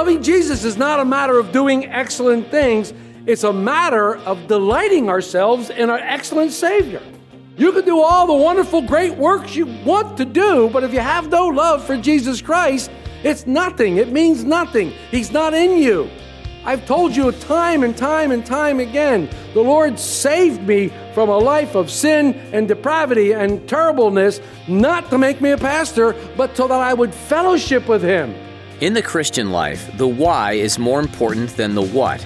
Loving Jesus is not a matter of doing excellent things, it's a matter of delighting ourselves in our excellent Savior. You can do all the wonderful, great works you want to do, but if you have no love for Jesus Christ, it's nothing. It means nothing. He's not in you. I've told you time and time and time again the Lord saved me from a life of sin and depravity and terribleness, not to make me a pastor, but so that I would fellowship with Him. In the Christian life, the why is more important than the what.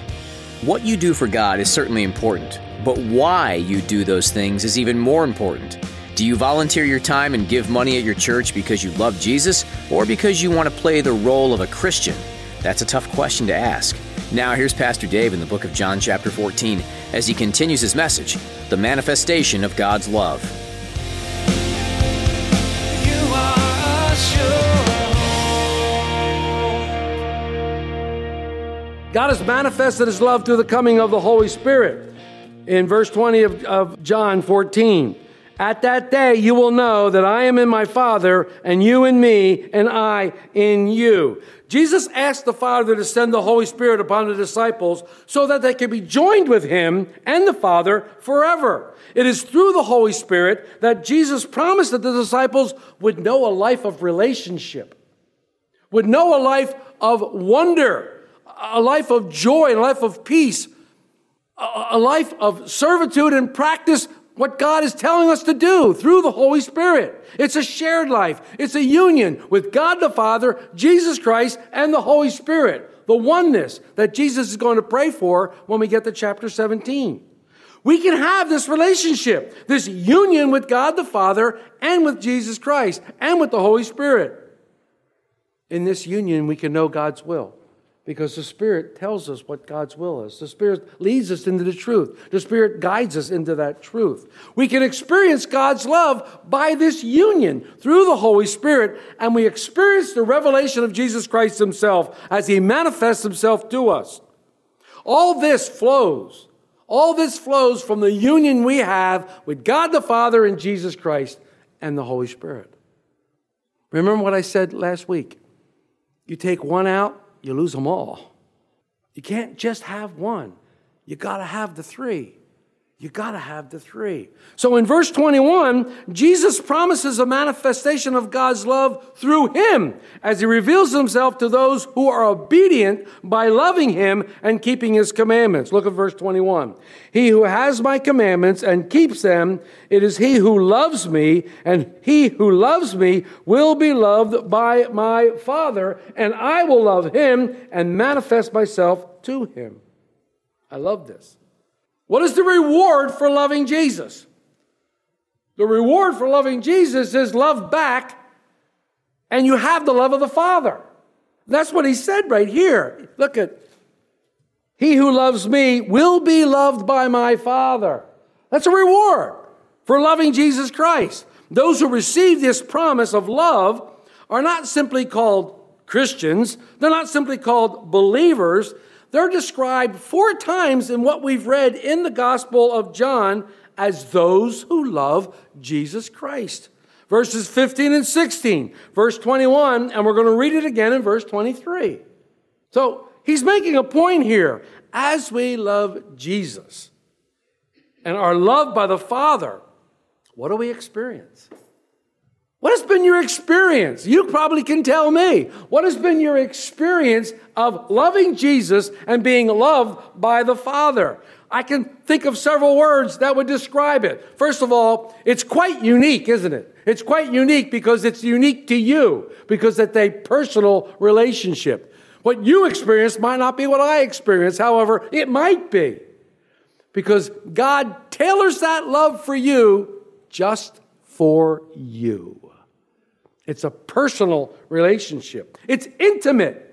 What you do for God is certainly important, but why you do those things is even more important. Do you volunteer your time and give money at your church because you love Jesus or because you want to play the role of a Christian? That's a tough question to ask. Now, here's Pastor Dave in the book of John, chapter 14, as he continues his message the manifestation of God's love. God has manifested his love through the coming of the Holy Spirit. In verse 20 of, of, John 14, at that day you will know that I am in my Father, and you in me, and I in you. Jesus asked the Father to send the Holy Spirit upon the disciples so that they could be joined with him and the Father forever. It is through the Holy Spirit that Jesus promised that the disciples would know a life of relationship, would know a life of wonder a life of joy, a life of peace, a life of servitude and practice what God is telling us to do through the Holy Spirit. It's a shared life. It's a union with God the Father, Jesus Christ, and the Holy Spirit. The oneness that Jesus is going to pray for when we get to chapter 17. We can have this relationship, this union with God the Father and with Jesus Christ and with the Holy Spirit. In this union, we can know God's will because the Spirit tells us what God's will is. The Spirit leads us into the truth. The Spirit guides us into that truth. We can experience God's love by this union through the Holy Spirit, and we experience the revelation of Jesus Christ Himself as He manifests Himself to us. All this flows. All this flows from the union we have with God the Father and Jesus Christ and the Holy Spirit. Remember what I said last week? You take one out, you lose them all. You can't just have one, you got to have the three. You got to have the three. So in verse 21, Jesus promises a manifestation of God's love through him as he reveals himself to those who are obedient by loving him and keeping his commandments. Look at verse 21. He who has my commandments and keeps them, it is he who loves me, and he who loves me will be loved by my Father, and I will love him and manifest myself to him. I love this. What is the reward for loving Jesus? The reward for loving Jesus is love back, and you have the love of the Father. That's what he said right here. Look at, he who loves me will be loved by my Father. That's a reward for loving Jesus Christ. Those who receive this promise of love are not simply called Christians, they're not simply called believers, they're described four times in what we've read in the Gospel of John as those who love Jesus Christ. Verses 15 and 16, verse 21, and we're going to read it again in verse 23. So he's making a point here. As we love Jesus and are loved by the Father, what do we experience? What has been your experience? You probably can tell me. What has been your experience of loving Jesus and being loved by the Father? I can think of several words that would describe it. First of all, it's quite unique, isn't it? It's quite unique because it's unique to you, because it's a personal relationship. What you experience might not be what I experience, however, it might be. Because God tailors that love for you just for you. It's a personal relationship, it's intimate.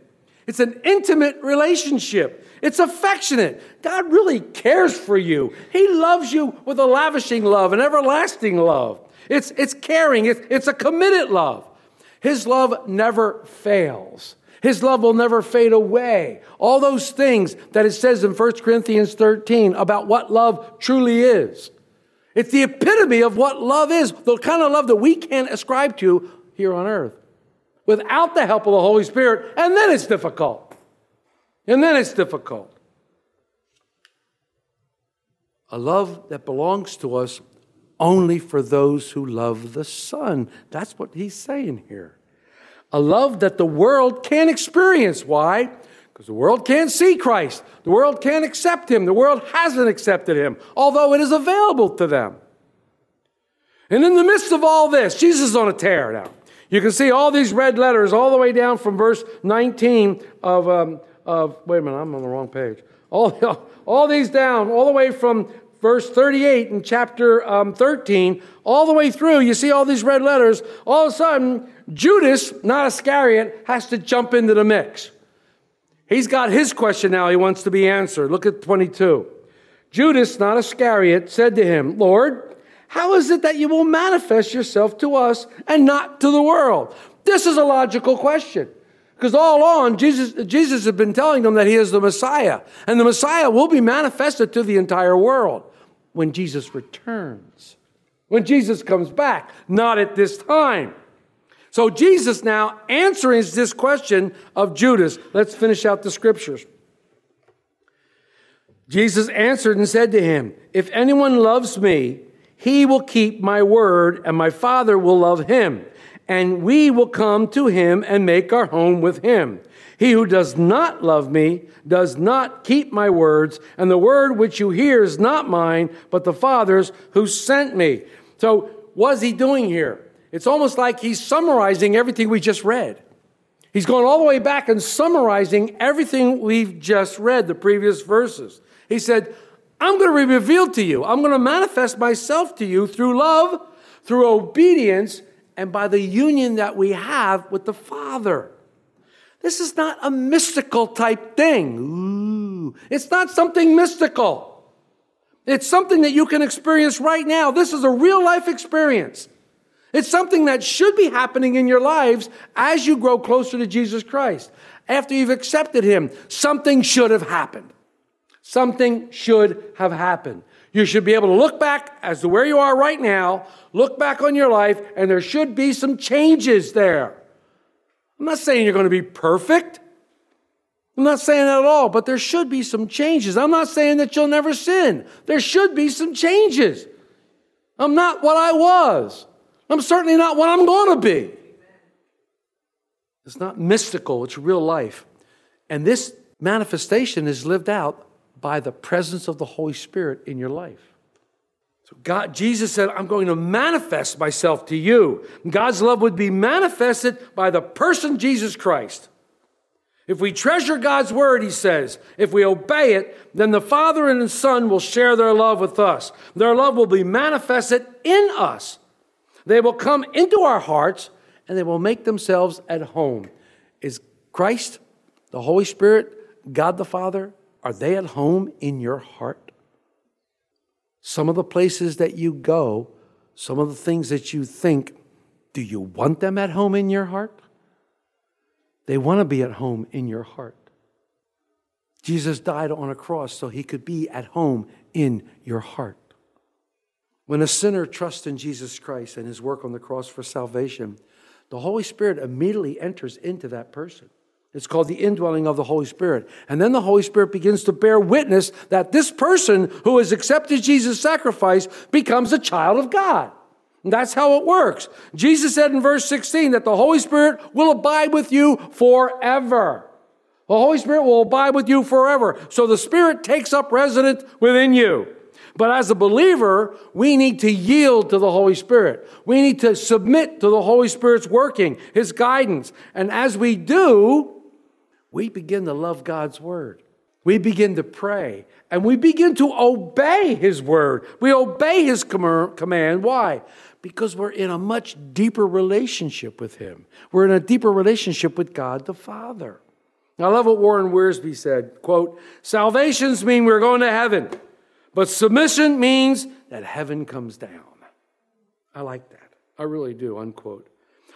It's an intimate relationship. It's affectionate. God really cares for you. He loves you with a lavishing love, an everlasting love. It's, it's caring, it's, it's a committed love. His love never fails. His love will never fade away. All those things that it says in 1 Corinthians 13 about what love truly is. It's the epitome of what love is, the kind of love that we can't ascribe to here on earth without the help of the Holy Spirit, and then it's difficult. And then it's difficult. A love that belongs to us only for those who love the Son. That's what he's saying here. A love that the world can't experience. Why? Because the world can't see Christ. The world can't accept him. The world hasn't accepted him, although it is available to them. And in the midst of all this, Jesus is on a tear now. You can see all these red letters all the way down from verse 19 of, um, of wait a minute, I'm on the wrong page. All, all these down, all the way from verse 38 in chapter um, 13, all the way through, you see all these red letters. All of a sudden, Judas, not Iscariot, has to jump into the mix. He's got his question now he wants to be answered. Look at 22. Judas, not Iscariot, said to him, Lord, how is it that you will manifest yourself to us and not to the world? This is a logical question. Because all along, Jesus, Jesus has been telling them that he is the Messiah. And the Messiah will be manifested to the entire world when Jesus returns, when Jesus comes back, not at this time. So Jesus now answering this question of Judas. Let's finish out the scriptures. Jesus answered and said to him, If anyone loves me, he will keep my word, and my Father will love him, and we will come to him and make our home with him. He who does not love me does not keep my words, and the word which you hear is not mine, but the Father's who sent me. So, what is he doing here? It's almost like he's summarizing everything we just read. He's going all the way back and summarizing everything we've just read, the previous verses. He said, I'm going to be revealed to you. I'm going to manifest myself to you through love, through obedience, and by the union that we have with the Father. This is not a mystical type thing. Ooh, it's not something mystical. It's something that you can experience right now. This is a real life experience. It's something that should be happening in your lives as you grow closer to Jesus Christ. After you've accepted Him, something should have happened. Something should have happened. You should be able to look back as to where you are right now, look back on your life, and there should be some changes there. I'm not saying you're going to be perfect. I'm not saying that at all, but there should be some changes. I'm not saying that you'll never sin. There should be some changes. I'm not what I was. I'm certainly not what I'm going to be. It's not mystical, it's real life. And this manifestation is lived out by the presence of the Holy Spirit in your life. So God, Jesus said, I'm going to manifest myself to you. God's love would be manifested by the person Jesus Christ. If we treasure God's word, he says, if we obey it, then the Father and the Son will share their love with us. Their love will be manifested in us. They will come into our hearts and they will make themselves at home. Is Christ, the Holy Spirit, God the Father, are they at home in your heart? Some of the places that you go, some of the things that you think, do you want them at home in your heart? They want to be at home in your heart. Jesus died on a cross so he could be at home in your heart. When a sinner trusts in Jesus Christ and his work on the cross for salvation, the Holy Spirit immediately enters into that person. It's called the indwelling of the Holy Spirit. And then the Holy Spirit begins to bear witness that this person who has accepted Jesus' sacrifice becomes a child of God. And that's how it works. Jesus said in verse 16 that the Holy Spirit will abide with you forever. The Holy Spirit will abide with you forever. So the Spirit takes up residence within you. But as a believer, we need to yield to the Holy Spirit. We need to submit to the Holy Spirit's working, His guidance. And as we do, we begin to love God's word. We begin to pray and we begin to obey his word. We obey his com- command. Why? Because we're in a much deeper relationship with Him. We're in a deeper relationship with God the Father. I love what Warren Wiersbe said. Quote, salvations mean we're going to heaven, but submission means that heaven comes down. I like that. I really do, unquote.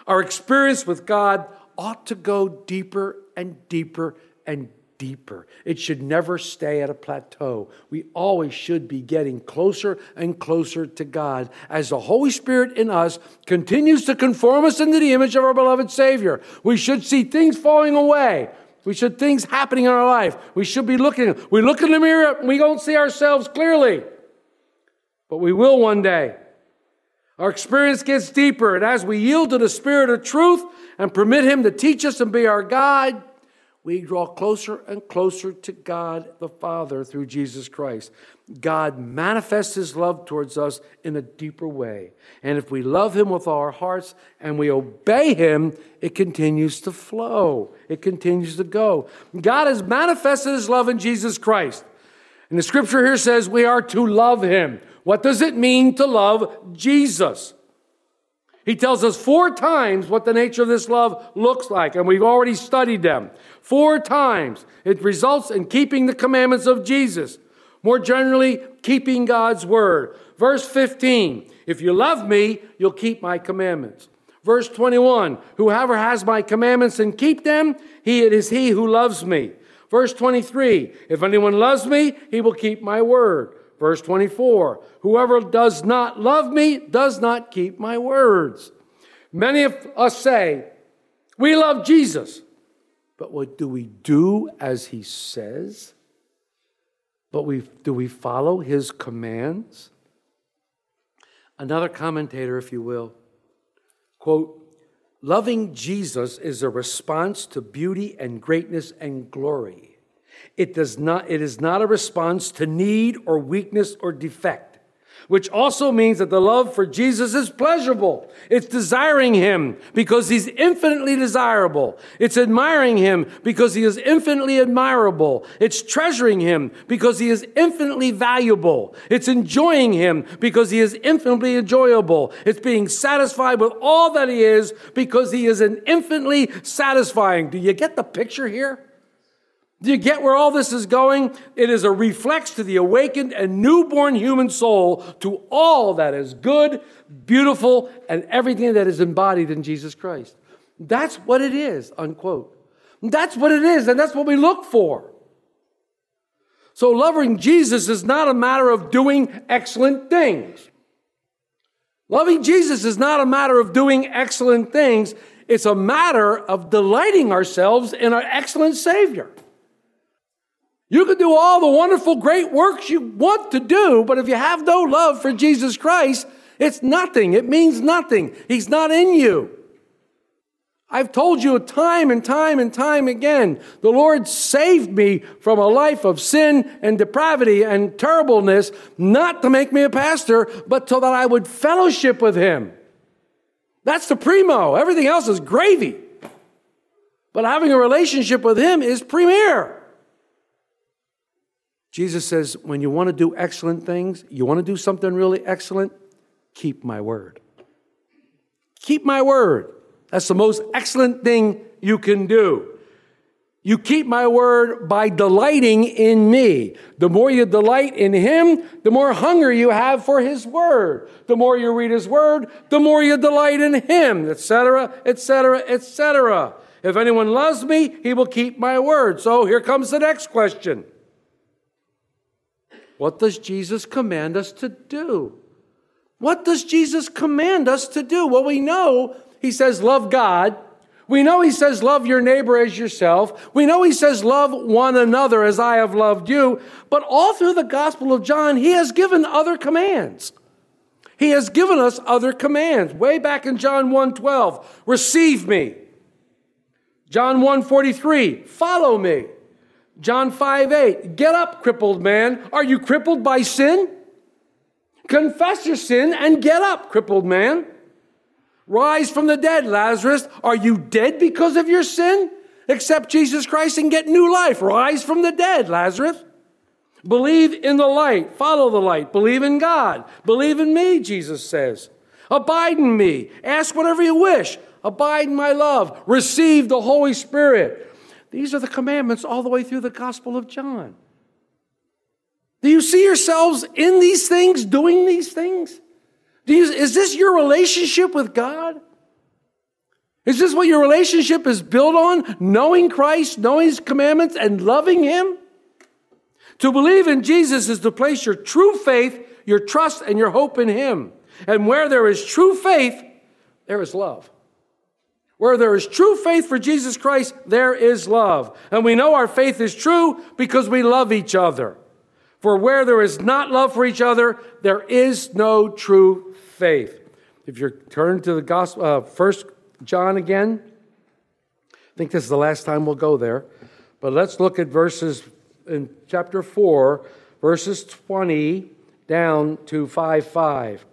Our experience with God ought to go deeper and deeper and deeper. It should never stay at a plateau. We always should be getting closer and closer to God as the Holy Spirit in us continues to conform us into the image of our beloved Savior. We should see things falling away. We should things happening in our life. We should be looking. We look in the mirror, and we don't see ourselves clearly. But we will one day. Our experience gets deeper, and as we yield to the Spirit of truth and permit Him to teach us and be our guide, we draw closer and closer to God the Father through Jesus Christ. God manifests His love towards us in a deeper way. And if we love Him with all our hearts and we obey Him, it continues to flow, it continues to go. God has manifested His love in Jesus Christ. And the scripture here says we are to love Him. What does it mean to love Jesus? He tells us four times what the nature of this love looks like, and we've already studied them. Four times. It results in keeping the commandments of Jesus. More generally, keeping God's word. Verse 15 If you love me, you'll keep my commandments. Verse 21 Whoever has my commandments and keep them, he it is he who loves me. Verse 23 If anyone loves me, he will keep my word. Verse 24 Whoever does not love me does not keep my words. Many of us say, We love Jesus, but what do we do as he says? But we, do we follow his commands? Another commentator, if you will, quote, Loving Jesus is a response to beauty and greatness and glory. It, does not, it is not a response to need or weakness or defect, which also means that the love for Jesus is pleasurable. It's desiring him because he's infinitely desirable. It's admiring him because he is infinitely admirable. It's treasuring him because he is infinitely valuable. It's enjoying him because he is infinitely enjoyable. It's being satisfied with all that he is because he is an infinitely satisfying. Do you get the picture here? Do you get where all this is going? It is a reflex to the awakened and newborn human soul to all that is good, beautiful, and everything that is embodied in Jesus Christ. That's what it is, unquote. That's what it is, and that's what we look for. So, loving Jesus is not a matter of doing excellent things. Loving Jesus is not a matter of doing excellent things, it's a matter of delighting ourselves in our excellent Savior. You can do all the wonderful, great works you want to do, but if you have no love for Jesus Christ, it's nothing. It means nothing. He's not in you. I've told you time and time and time again, the Lord saved me from a life of sin and depravity and terribleness, not to make me a pastor, but so that I would fellowship with Him. That's the primo. Everything else is gravy. But having a relationship with Him is premier. Jesus says, when you want to do excellent things, you want to do something really excellent, keep my word. Keep my word. That's the most excellent thing you can do. You keep my word by delighting in me. The more you delight in him, the more hunger you have for his word. The more you read his word, the more you delight in him, etc., etc., etc. If anyone loves me, he will keep my word. So here comes the next question. What does Jesus command us to do? What does Jesus command us to do? Well, we know he says, love God. We know he says, love your neighbor as yourself. We know he says, love one another as I have loved you. But all through the Gospel of John, he has given other commands. He has given us other commands. Way back in John 1:12, receive me. John 1:43, follow me. John 5 8, get up, crippled man. Are you crippled by sin? Confess your sin and get up, crippled man. Rise from the dead, Lazarus. Are you dead because of your sin? Accept Jesus Christ and get new life. Rise from the dead, Lazarus. Believe in the light. Follow the light. Believe in God. Believe in me, Jesus says. Abide in me. Ask whatever you wish. Abide in my love. Receive the Holy Spirit. These are the commandments all the way through the Gospel of John. Do you see yourselves in these things, doing these things? You, is this your relationship with God? Is this what your relationship is built on? Knowing Christ, knowing His commandments, and loving Him? To believe in Jesus is to place your true faith, your trust, and your hope in Him. And where there is true faith, there is love. Where there is true faith for Jesus Christ, there is love. And we know our faith is true because we love each other. For where there is not love for each other, there is no true faith. If you turn to the gospel, uh, First John again, I think this is the last time we'll go there. But let's look at verses in chapter 4, verses 20 down to 5 5.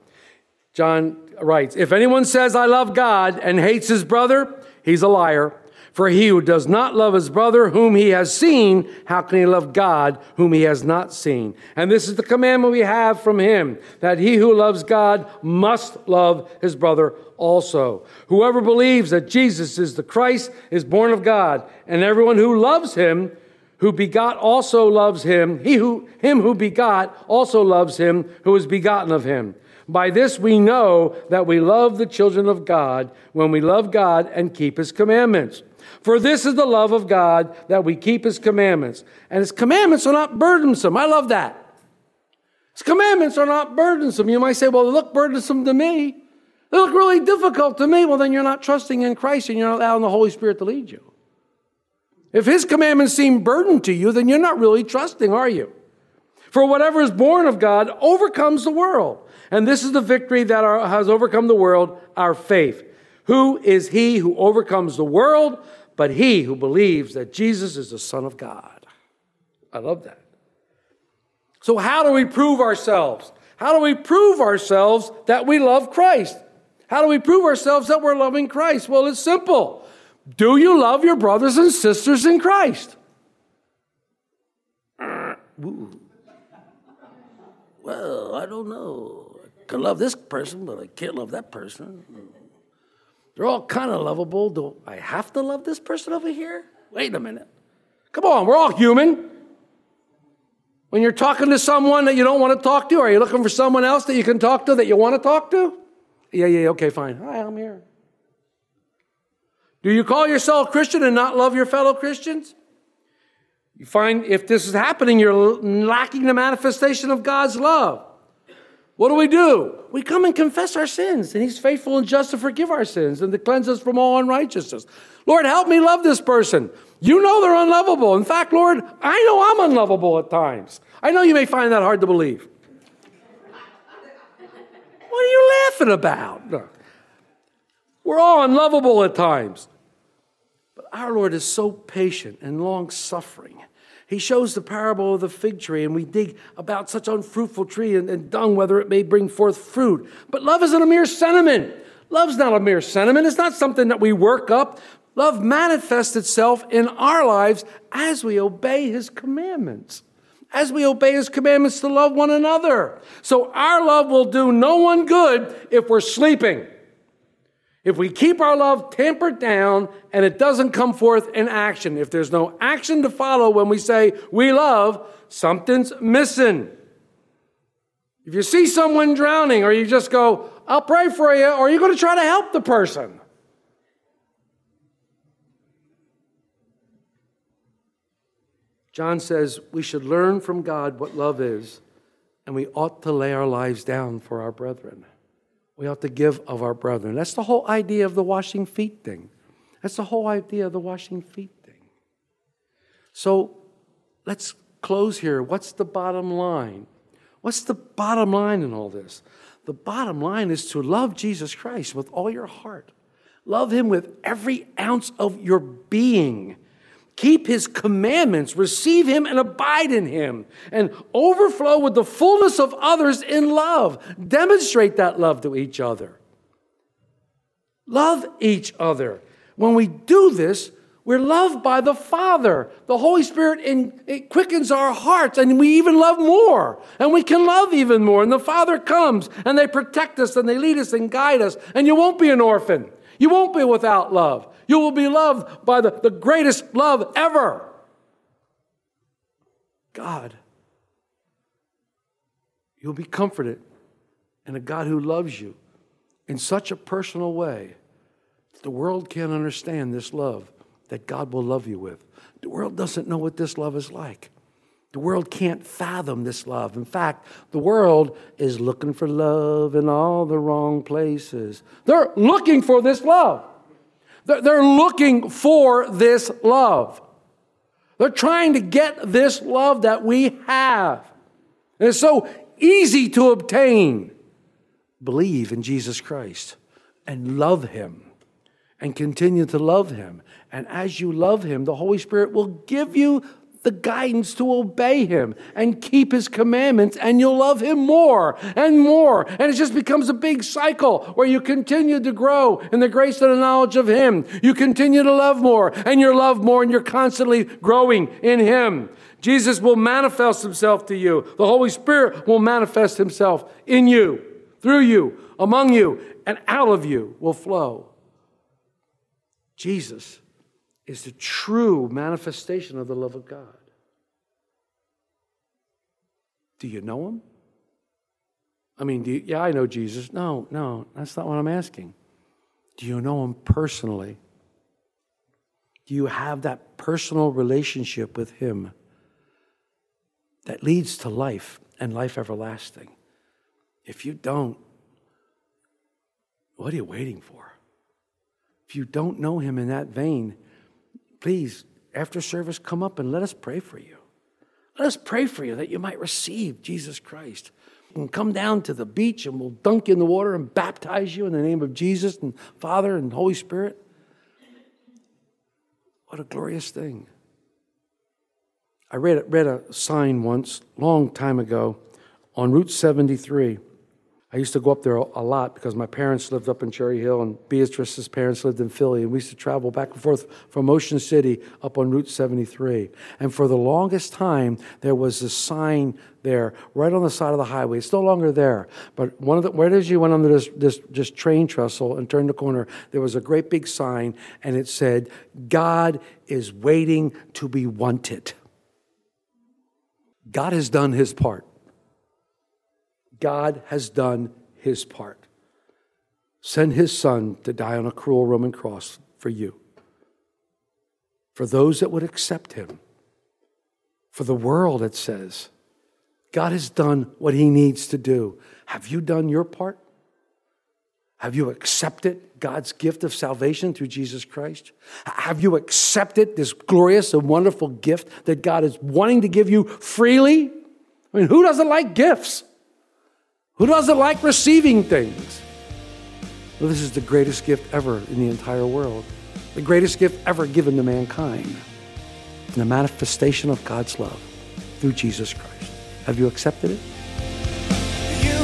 John writes, If anyone says, I love God and hates his brother, he's a liar. For he who does not love his brother whom he has seen, how can he love God whom he has not seen? And this is the commandment we have from him that he who loves God must love his brother also. Whoever believes that Jesus is the Christ is born of God, and everyone who loves him who begot also loves him. He who him who begot also loves him who is begotten of him. By this we know that we love the children of God when we love God and keep his commandments. For this is the love of God that we keep his commandments. And his commandments are not burdensome. I love that. His commandments are not burdensome. You might say, well, they look burdensome to me. They look really difficult to me. Well, then you're not trusting in Christ and you're not allowing the Holy Spirit to lead you. If his commandments seem burden to you, then you're not really trusting, are you? For whatever is born of God overcomes the world. And this is the victory that our, has overcome the world, our faith. Who is he who overcomes the world? But he who believes that Jesus is the Son of God. I love that. So, how do we prove ourselves? How do we prove ourselves that we love Christ? How do we prove ourselves that we're loving Christ? Well, it's simple. Do you love your brothers and sisters in Christ? Well, I don't know can love this person, but I can't love that person. They're all kind of lovable. Do I have to love this person over here? Wait a minute. Come on, we're all human. When you're talking to someone that you don't want to talk to, are you looking for someone else that you can talk to that you want to talk to? Yeah, yeah, okay, fine. Hi, I'm here. Do you call yourself Christian and not love your fellow Christians? You find if this is happening, you're lacking the manifestation of God's love. What do we do? We come and confess our sins, and He's faithful and just to forgive our sins and to cleanse us from all unrighteousness. Lord, help me love this person. You know they're unlovable. In fact, Lord, I know I'm unlovable at times. I know you may find that hard to believe. What are you laughing about? We're all unlovable at times. But our Lord is so patient and long suffering he shows the parable of the fig tree, and we dig about such unfruitful tree and, and dung whether it may bring forth fruit. But love isn't a mere sentiment. Love's not a mere sentiment. It's not something that we work up. Love manifests itself in our lives as we obey his commandments. As we obey his commandments to love one another. So our love will do no one good if we're sleeping. If we keep our love tempered down and it doesn't come forth in action, if there's no action to follow when we say we love, something's missing. If you see someone drowning, or you just go, I'll pray for you, or you're going to try to help the person. John says we should learn from God what love is, and we ought to lay our lives down for our brethren. We ought to give of our brethren. That's the whole idea of the washing feet thing. That's the whole idea of the washing feet thing. So let's close here. What's the bottom line? What's the bottom line in all this? The bottom line is to love Jesus Christ with all your heart. Love him with every ounce of your being keep his commandments, receive him and abide in him, and overflow with the fullness of others in love. Demonstrate that love to each other. Love each other. When we do this, We're loved by the Father. The Holy Spirit in, quickens our hearts, and we even love more. And we can love even more. And the Father comes, and they protect us, and they lead us and guide us. And you won't be an orphan. You won't be without love. You will be loved by the, the greatest love ever God. You'll be comforted in a God who loves you in such a personal way. That the world can't understand this love that God will love you with. The world doesn't know what this love is like. The world can't fathom this love. In fact, the world is looking for love in all the wrong places. They're looking for this love. They're looking for this love. They're trying to get this love that we have. And it's so easy to obtain. Believe in Jesus Christ and love Him and continue to love Him. And as you love Him, the Holy Spirit will give you the guidance to obey him and keep his commandments, and you'll love him more and more. And it just becomes a big cycle where you continue to grow in the grace and the knowledge of him. You continue to love more, and you love more, and you're constantly growing in him. Jesus will manifest himself to you. The Holy Spirit will manifest himself in you, through you, among you, and out of you will flow. Jesus is the true manifestation of the love of God. Do you know him? I mean, you, yeah, I know Jesus. No, no, that's not what I'm asking. Do you know him personally? Do you have that personal relationship with him that leads to life and life everlasting? If you don't, what are you waiting for? If you don't know him in that vein, please, after service, come up and let us pray for you. Let us pray for you that you might receive Jesus Christ. And come down to the beach and we'll dunk you in the water and baptize you in the name of Jesus and Father and Holy Spirit. What a glorious thing. I read, read a sign once, long time ago, on Route 73. I used to go up there a lot because my parents lived up in Cherry Hill and Beatrice's parents lived in Philly. And we used to travel back and forth from Ocean City up on Route 73. And for the longest time, there was a sign there right on the side of the highway. It's no longer there. But one of the, right as you went under this, this, this train trestle and turned the corner, there was a great big sign and it said, God is waiting to be wanted. God has done his part. God has done his part. Send his son to die on a cruel Roman cross for you, for those that would accept him, for the world, it says. God has done what he needs to do. Have you done your part? Have you accepted God's gift of salvation through Jesus Christ? Have you accepted this glorious and wonderful gift that God is wanting to give you freely? I mean, who doesn't like gifts? Who doesn't like receiving things? Well, this is the greatest gift ever in the entire world, the greatest gift ever given to mankind, and the manifestation of God's love through Jesus Christ. Have you accepted it? You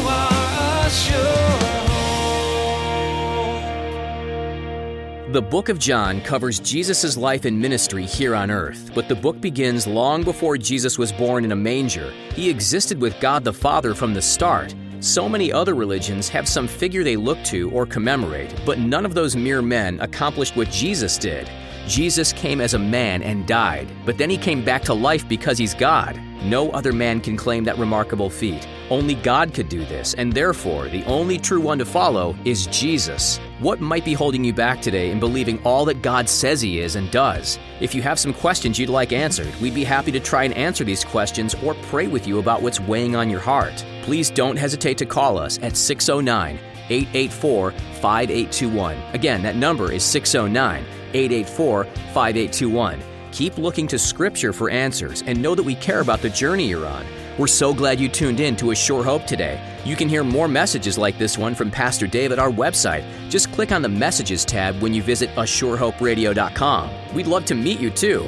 the book of John covers Jesus' life and ministry here on earth, but the book begins long before Jesus was born in a manger. He existed with God the Father from the start so many other religions have some figure they look to or commemorate, but none of those mere men accomplished what Jesus did. Jesus came as a man and died, but then he came back to life because he's God. No other man can claim that remarkable feat. Only God could do this, and therefore, the only true one to follow is Jesus. What might be holding you back today in believing all that God says He is and does? If you have some questions you'd like answered, we'd be happy to try and answer these questions or pray with you about what's weighing on your heart. Please don't hesitate to call us at 609 884 5821. Again, that number is 609 884 5821. Keep looking to Scripture for answers and know that we care about the journey you're on. We're so glad you tuned in to A Sure Hope today. You can hear more messages like this one from Pastor Dave at our website. Just click on the Messages tab when you visit ASureHopeRadio.com. We'd love to meet you too.